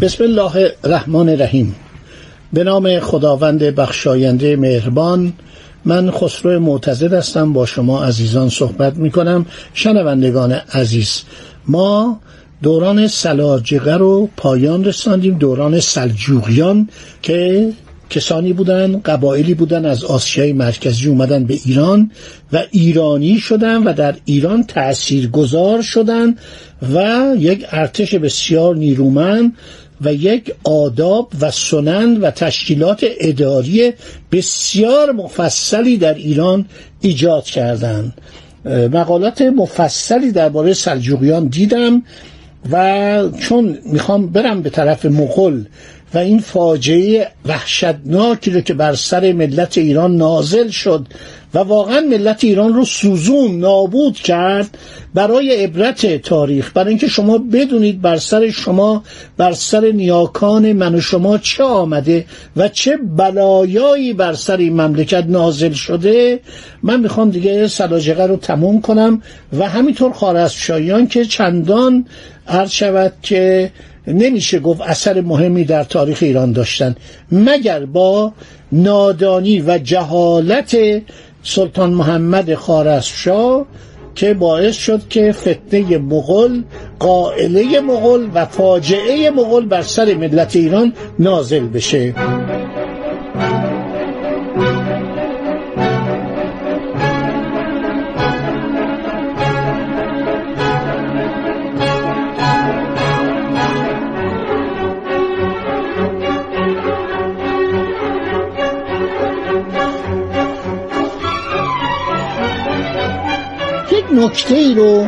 بسم الله الرحمن الرحیم. به نام خداوند بخشاینده مهربان من خسرو معتزد هستم با شما عزیزان صحبت می کنم شنوندگان عزیز ما دوران سلاجقه رو پایان رساندیم دوران سلجوقیان که کسانی بودن قبایلی بودن از آسیای مرکزی اومدن به ایران و ایرانی شدن و در ایران تأثیر گذار شدن و یک ارتش بسیار نیرومند و یک آداب و سنن و تشکیلات اداری بسیار مفصلی در ایران ایجاد کردند مقالات مفصلی درباره سلجوقیان دیدم و چون می‌خوام برم به طرف مغول و این فاجعه وحشتناکی رو که بر سر ملت ایران نازل شد و واقعا ملت ایران رو سوزون نابود کرد برای عبرت تاریخ برای اینکه شما بدونید بر سر شما بر سر نیاکان من و شما چه آمده و چه بلایایی بر سر این مملکت نازل شده من می‌خوام دیگه سلاجقه رو تموم کنم و همینطور خارزمشاهیان که چندان عرض شود که نمیشه گفت اثر مهمی در تاریخ ایران داشتن. مگر با نادانی و جهالت سلطان محمد خارزمشاه که باعث شد که فتنه مغل قائله مغل و فاجعه مغل بر سر ملت ایران نازل بشه. نکته ای رو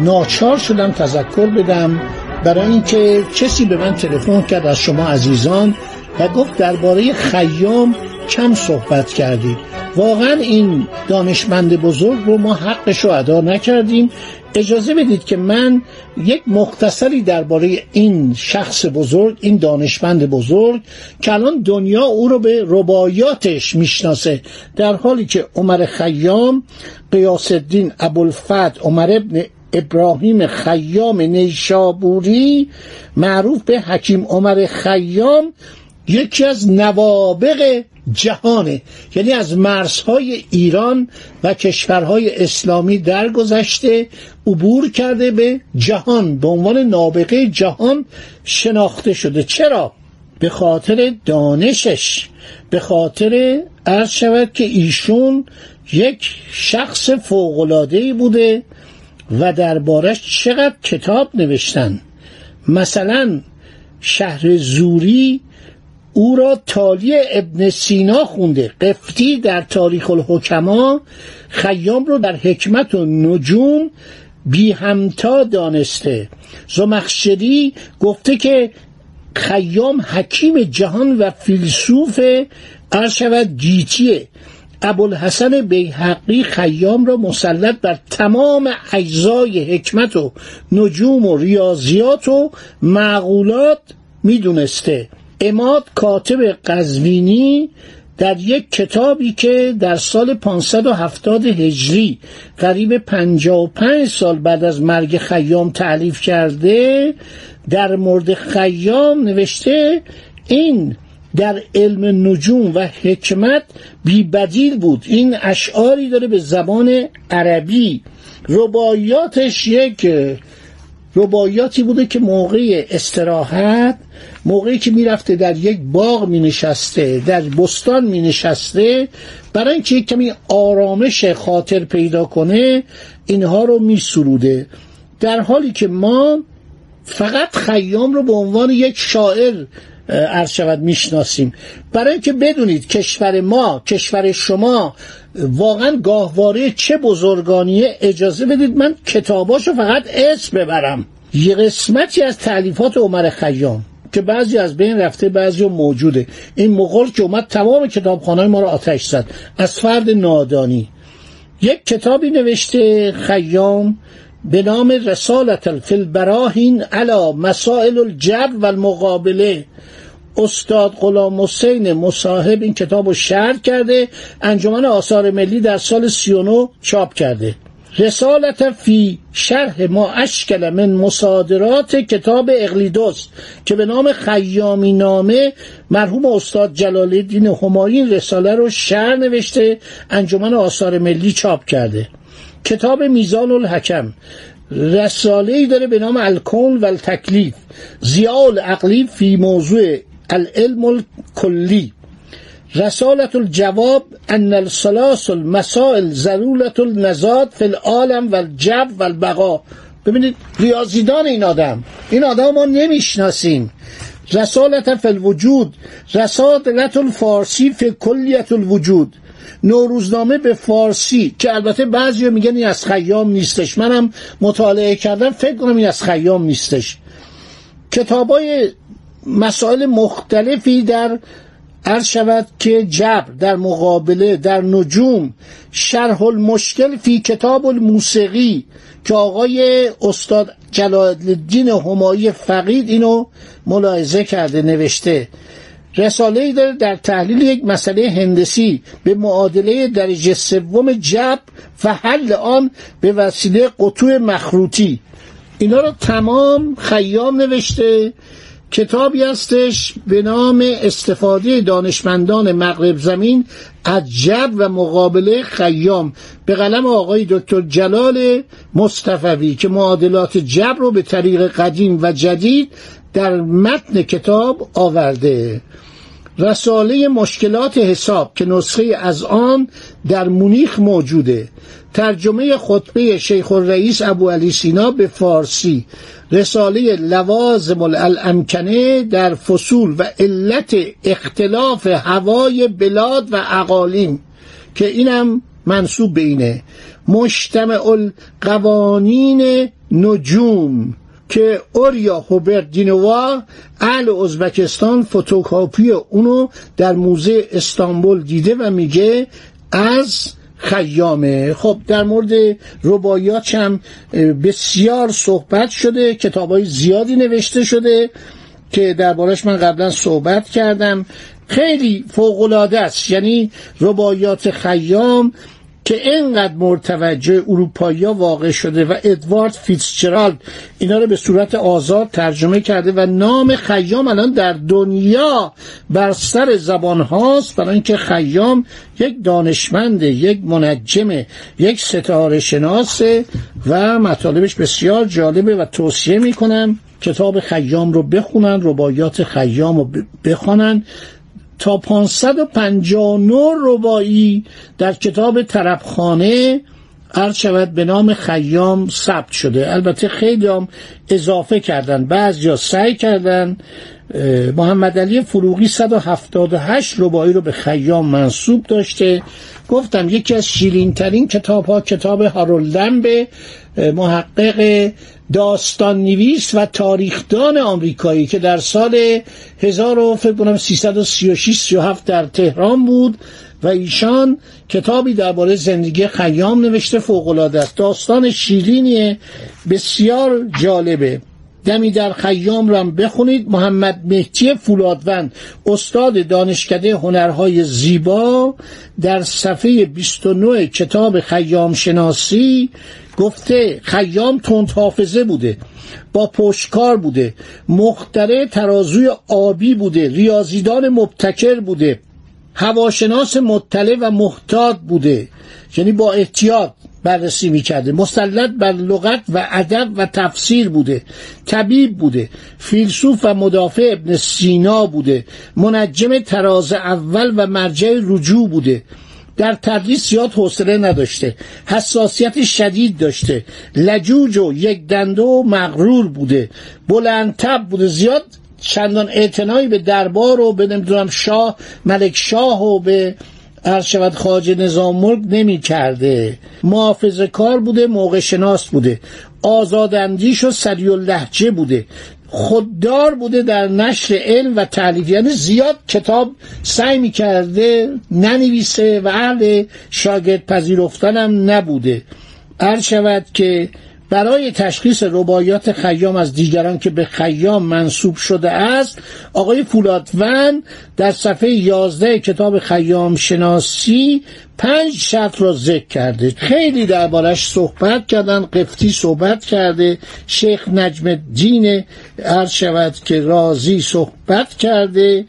ناچار شدم تذکر بدم برای اینکه کسی به من تلفن کرد از شما عزیزان و گفت درباره خیام کم صحبت کردید. واقعا این دانشمند بزرگ رو ما حقش رو ادا نکردیم. اجازه بدید که من یک مختصری درباره این شخص بزرگ این دانشمند بزرگ که الان دنیا او رو به ربایاتش می‌شناسه در حالی که عمر خیام قیاس الدین ابوالفتح عمر ابن ابراهیم خیام نیشابوری معروف به حکیم عمر خیام یکی از نوابق جهانه. یعنی از مرزهای ایران و کشورهای اسلامی درگذشته عبور کرده به جهان به عنوان نابغه جهان شناخته شده. چرا؟ به خاطر دانشش. به خاطر عرض شود که ایشون یک شخص فوقلادهی بوده و دربارش چقدر کتاب نوشتن. مثلا شهر زوری او را تالی ابن سینا خونده. قفتی در تاریخ الحکما خیام رو در حکمت و نجوم بی همتا دانسته. زمخشری گفته که خیام حکیم جهان و فیلسوف شود گیتیه ابوالحسن بیحقی خیام را مسلط بر تمام اجزای حکمت و نجوم و ریاضیات و معقولات می‌دونسته. اماد کاتب قزوینی در یک کتابی که در سال 570 هجری قریب 55 سال بعد از مرگ خیام تعلیف کرده در مورد خیام نوشته این در علم نجوم و حکمت بیبدیل بود. این اشعاری داره به زبان عربی. ربایاتش یک ربایاتی بوده که موقع استراحت موقعی که می‌رفته در یک باغ می نشسته در بستان می نشسته برای اینکه یک کمی آرامش خاطر پیدا کنه اینها رو می سروده در حالی که ما فقط خیام رو به عنوان یک شاعر عرض شود می‌شناسیم. برای اینکه بدونید کشور ما کشور شما واقعا گاهواره چه بزرگانیه اجازه بدید من کتاباشو فقط اسم ببرم. یه قسمتی از تعلیفات عمر خیام که بعضی از بین رفته بعضی موجوده. این مغول که اومد تمام کتابخانه ما رو آتش زد. از فرد نادانی. یک کتابی نوشته خیام به نام رسالت فی البراهین علا مسائل الجبر و المقابله استاد غلام حسین مصاحب این کتاب رو شرح کرده انجمن آثار ملی در سال 39 چاپ کرده. رسالت فی شرح ما اشکل من مصادرات کتاب اقلیدوس که به نام خیامی نامه مرحوم استاد جلال الدین همایون رساله رو شرح نوشته انجمن آثار ملی چاپ کرده. کتاب میزان الحکم رساله ای داره به نام الکون و التکلیف زیال عقلی فی موضوع العلم الکلی رسالت الجواب ان السلاس المسائل ضرورت النزاد فی العالم و الجو و البقا ببینید ریاضیدان این آدم این آدم ما نمی‌شناسیم. رسالت فی الوجود رسالت الفارسی فی کلیت الوجود. نوروزنامه به فارسی که البته بعضی میگن این از خیام نیستش. منم مطالعه کردم فکر کنم این از خیام نیستش. کتابای مسائل مختلفی در عرض شود که جبر در مقابله در نجوم شرح المشکل فی کتاب الموسیقی که آقای استاد جلال الدین همایی فقید اینو ملاحظه کرده نوشته. رساله ای داره در تحلیل یک مسئله هندسی به معادله درجه سوم جبر و حل آن به وسیله قطوع مخروطی. اینا رو تمام خیام نوشته. کتابی هستش به نام استفاده دانشمندان مغرب زمین از جبر و مقابله خیام. به قلم آقای دکتر جلال مصطفوی که معادلات جبر رو به طریق قدیم و جدید در متن کتاب آورده. رساله مشکلات حساب که نسخه از آن در مونیخ موجوده. ترجمه خطبه شیخ الرئیس ابو علی سینا به فارسی. رساله لوازم الامکنه در فصول و علت اختلاف هوای بلاد و اقالیم که اینم منصوب به اینه. مجتمع القوانین نجوم که اوریا هوبرت دینوا اهل ازبکستان فوتوکاپی اونو در موزه استانبول دیده و میگه از خیامه. خب در مورد ربایات هم بسیار صحبت شده کتاب های زیادی نوشته شده که دربارش من قبلا صحبت کردم. خیلی فوقلاده است. یعنی ربایات خیام که اینقدر مرتوجه اروپایی واقع شده و ادوارد فیتزجرالد اینا رو به صورت آزاد ترجمه کرده و نام خیام الان در دنیا بر سر زبان هاست. برای اینکه خیام یک دانشمند یک منجمه یک ستاره شناسه و مطالبش بسیار جالبه و توصیه می‌کنم کتاب خیام رو بخونن ربایات خیام رو بخونن تا 559 ربایی در کتاب طربخانه عرض شود به نام خیام ثبت شده. البته خیلی هم اضافه کردن بعض یا سعی کردن محمد علی فروغی 178 ربایی رو به خیام منصوب داشته. گفتم یکی از شیرین ترین کتاب ها کتاب هارولدن به محقق داستان نویس و تاریخدان آمریکایی که در سال 1336 در تهران بود و ایشان کتابی درباره زندگی خیام نوشته فوق است. داستان شیرینی بسیار جالبه. دمی در خیام را بخونید. محمد مهدی فولادوند استاد دانشکده هنرهای زیبا در صفحه 29 کتاب خیام شناسی گفته خیام تند حافظه بوده با پشکار بوده مختره ترازوی آبی بوده ریاضیدان مبتکر بوده هواشناس مطلع و محتاط بوده یعنی با احتیاط. بررسی می‌کرده. مسلط بر لغت و ادب و تفسیر بوده. طبیب بوده. فیلسوف و مدافع ابن سینا بوده. منجم تراز اول و مرجع رجوع بوده. در تدریس زیاد حوصله نداشته. حساسیت شدید داشته. لجوج و یک دنده و مغرور بوده. بلندتب بوده. زیاد چندان اعتنایی به دربار و به نمی‌دونم شاه ملک شاه و به عرض شود خواجه نظام ملک نمی کرده محافظ کار بوده موقع شناس بوده. آزاداندیش و سریع لحجه بوده. خوددار بوده در نشر علم و تعلیف یعنی زیاد کتاب سعی می‌کرده ننویسه و اهل شاگرد پذیرفتنم نبوده. عرض شود که برای تشخیص ربایات خیام از دیگران که به خیام منصوب شده است آقای فولادون در صفحه 11 کتاب خیام شناسی پنج شرط را ذکر کرده. خیلی دربارش صحبت کردن قفتی صحبت کرده. شیخ نجم الدین عرض شود که رازی صحبت کرده.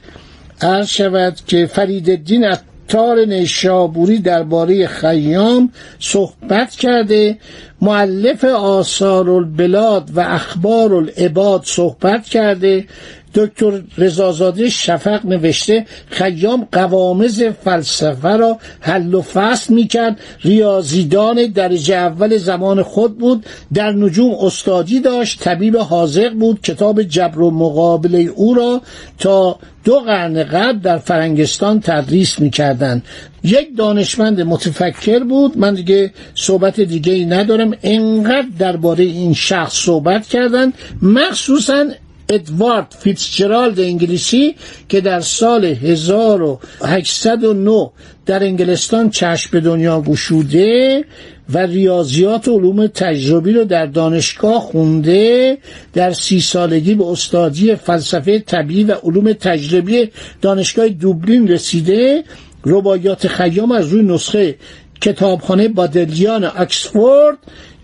عرض شود که فرید الدین تار نیشابوری درباره خیام صحبت کرده. معلف آثار البلاد و اخبار العباد صحبت کرده. دکتر رضازاده شفق نوشته خیام قوامز فلسفه را حل و فصل می‌کرد. ریاضیدان درجه اول زمان خود بود. در نجوم استادی داشت. طبیب حاضق بود. کتاب جبر و مقابله او را تا دو قرن قبل در فرنگستان تدریس می‌کردند. یک دانشمند متفکر بود. من دیگه صحبت دیگه ای ندارم. انقدر درباره این شخص صحبت کردن مخصوصا ادوارد فیتزجرالد انگلیسی که در سال 1809 در انگلستان چشم به دنیا گشوده و ریاضیات و علوم تجربی رو در دانشگاه خونده در سی سالگی به استادی فلسفه طبیعی و علوم تجربی دانشگاه دوبلین رسیده. ربایات خیام از روی نسخه کتابخانه بادلیان اکسفورد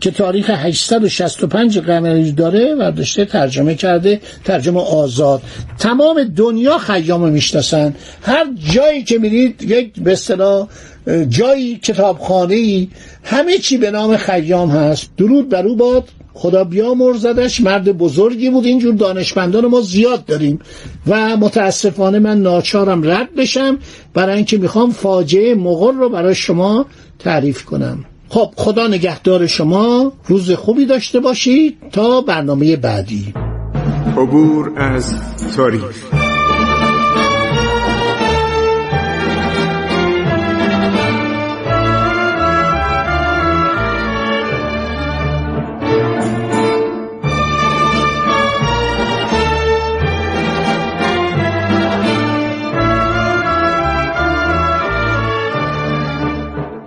که تاریخ 865 قمری داره و داشته ترجمه کرده ترجمه آزاد. تمام دنیا خیام می‌شناسن. هر جایی که میرید یک به اصطلاح جایی کتابخانه ای همه چی به نام خیام هست. درود بر او باد. خدا بیامرزدش. مرد بزرگی بود. اینجور دانشمندان ما زیاد داریم. و متاسفانه من ناچارم رد بشم. برای اینکه می‌خوام فاجعه مغل رو برای شما تعریف کنم. خب خدا نگهدار شما روز خوبی داشته باشید تا برنامه بعدی. عبور از تاریخ.